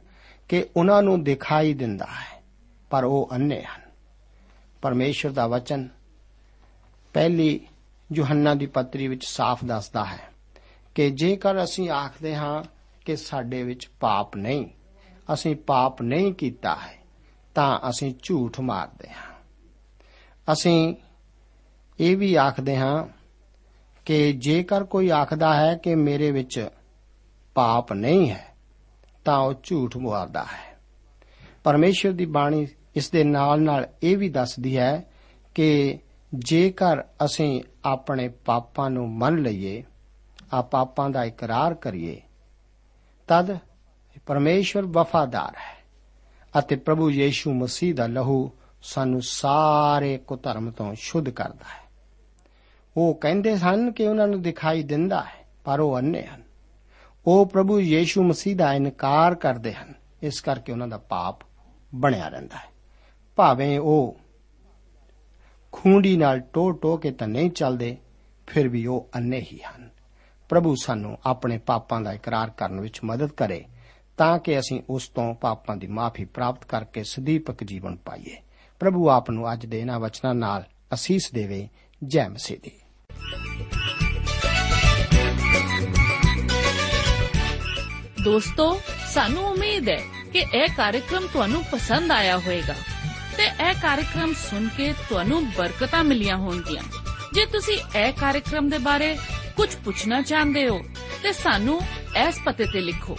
ਕਿ ਉਹਨਾਂ ਨੂੰ ਦਿਖਾਈ ਦਿੰਦਾ ਹੈ, ਪਰ ਉਹ ਅੰਨੇ ਹਨ। ਪਰਮੇਸ਼ਰ ਦਾ ਵਚਨ ਪਹਿਲੀ ਯੋਹੰਨਾ ਦੀ ਪੱਤਰੀ ਵਿੱਚ ਸਾਫ਼ ਦੱਸਦਾ ਹੈ ਕਿ ਜੇਕਰ ਅਸੀਂ ਆਖਦੇ ਹਾਂ ਕਿ ਸਾਡੇ ਵਿੱਚ ਪਾਪ ਨਹੀਂ, ਅਸੀਂ ਪਾਪ ਨਹੀਂ ਕੀਤਾ ਹੈ ਤਾਂ ਅਸੀਂ ਝੂਠ ਮਾਰਦੇ ਹਾਂ। ਅਸੀਂ ਇਹ ਵੀ ਆਖਦੇ ਹਾਂ ਕਿ ਜੇਕਰ ਕੋਈ ਆਖਦਾ ਹੈ ਕਿ ਮੇਰੇ ਵਿੱਚ ਪਾਪ ਨਹੀਂ ਹੈ, ਤਾਂ ਉਹ ਝੂਠ ਮਾਰਦਾ ਹੈ। ਪਰਮੇਸ਼ਰ ਦੀ ਬਾਣੀ ਇਸ ਦੇ ਨਾਲ ਨਾਲ ਇਹ ਵੀ ਦੱਸਦੀ ਹੈ ਕਿ ਜੇਕਰ ਅਸੀਂ ਆਪਣੇ ਪਾਪਾਂ ਨੂੰ ਮੰਨ ਲਈਏ, ਆ ਪਾਪਾਂ ਦਾ ਇਕਰਾਰ ਕਰੀਏ, ਤਦ ਪਰਮੇਸ਼ਰ ਵਫਾਦਾਰ ਹੈ। ਅਤੇ ਪ੍ਰਭੂ ਯੀਸ਼ੂ ਮਸੀਹ ਦਾ ਲਹੂ ਸਾਨੂੰ ਸਾਰੇ ਕੁਧਰਮ ਤੋਂ ਸ਼ੁੱਧ ਕਰਦਾ ਹੈ। ਉਹ ਕਹਿੰਦੇ ਹਨ ਕਿ ਉਹਨਾਂ ਨੂੰ ਦਿਖਾਈ ਦਿੰਦਾ ਹੈ, ਪਰ ਉਹ ਅੰਨੇ ਹਨ। ਉਹ ਪ੍ਰਭੂ ਯੀਸ਼ੂ ਮਸੀਹ ਦਾ ਇਨਕਾਰ ਕਰਦੇ ਹਨ, ਇਸ ਕਰਕੇ ਉਹਨਾਂ ਦਾ ਪਾਪ ਬਣਿਆ ਰਹਿੰਦਾ ਹੈ। ਭਾਵੇਂ ਉਹ ਖੂੰਡੀ ਨਾਲ ਟੋ ਟੋ ਕੇ ਤਾਂ ਨਹੀਂ ਚੱਲਦੇ, ਫਿਰ ਵੀ ਉਹ ਅੰਨੇ ਹੀ ਹਨ। ਪ੍ਰਭੂ ਸਾਨੂੰ ਆਪਣੇ ਪਾਪਾਂ ਦਾ ਇਕਰਾਰ ਕਰਨ ਵਿੱਚ ਮਦਦ ਕਰੇ ਤਾਂ ਕਿ ਅਸੀਂ ਉਸ ਤੋਂ ਪਾਪਾਂ ਦੀ ਮਾਫੀ ਪ੍ਰਾਪਤ ਕਰਕੇ ਸਦੀਪਕ ਜੀਵਨ ਪਾਈਏ। ਪ੍ਰਭੂ ਆਪ ਨੂੰ ਅੱਜ ਦੇ ਇਹਨਾਂ ਵਚਨਾਂ ਨਾਲ ਅਸੀਸ ਦੇਵੇ। ਜੈ ਮਸੀਹ ਦੀ। ਦੋਸਤੋ, ਸਾਨੂੰ ਉਮੀਦ ਹੈ ਕਿ ਇਹ ਕਾਰਜਕ੍ਰਮ ਤੁਹਾਨੂੰ ਪਸੰਦ ਆਇਆ ਹੋਵੇਗਾ ਤੇ ਇਹ ਕਾਰਜਕ੍ਰਮ ਸੁਣ ਕੇ ਤੁਹਾਨੂੰ ਬਰਕਤਾਂ ਮਿਲੀਆਂ ਹੋਣਗੀਆਂ। ਜੇ ਤੁਸੀਂ ਇਹ ਕਾਰਜਕ੍ਰਮ ਦੇ ਬਾਰੇ ਕੁਝ ਪੁੱਛਣਾ ਚਾਹੁੰਦੇ ਹੋ, ਤੇ ਸਾਨੂੰ ਇਸ ਪਤੇ ਤੇ ਲਿਖੋ।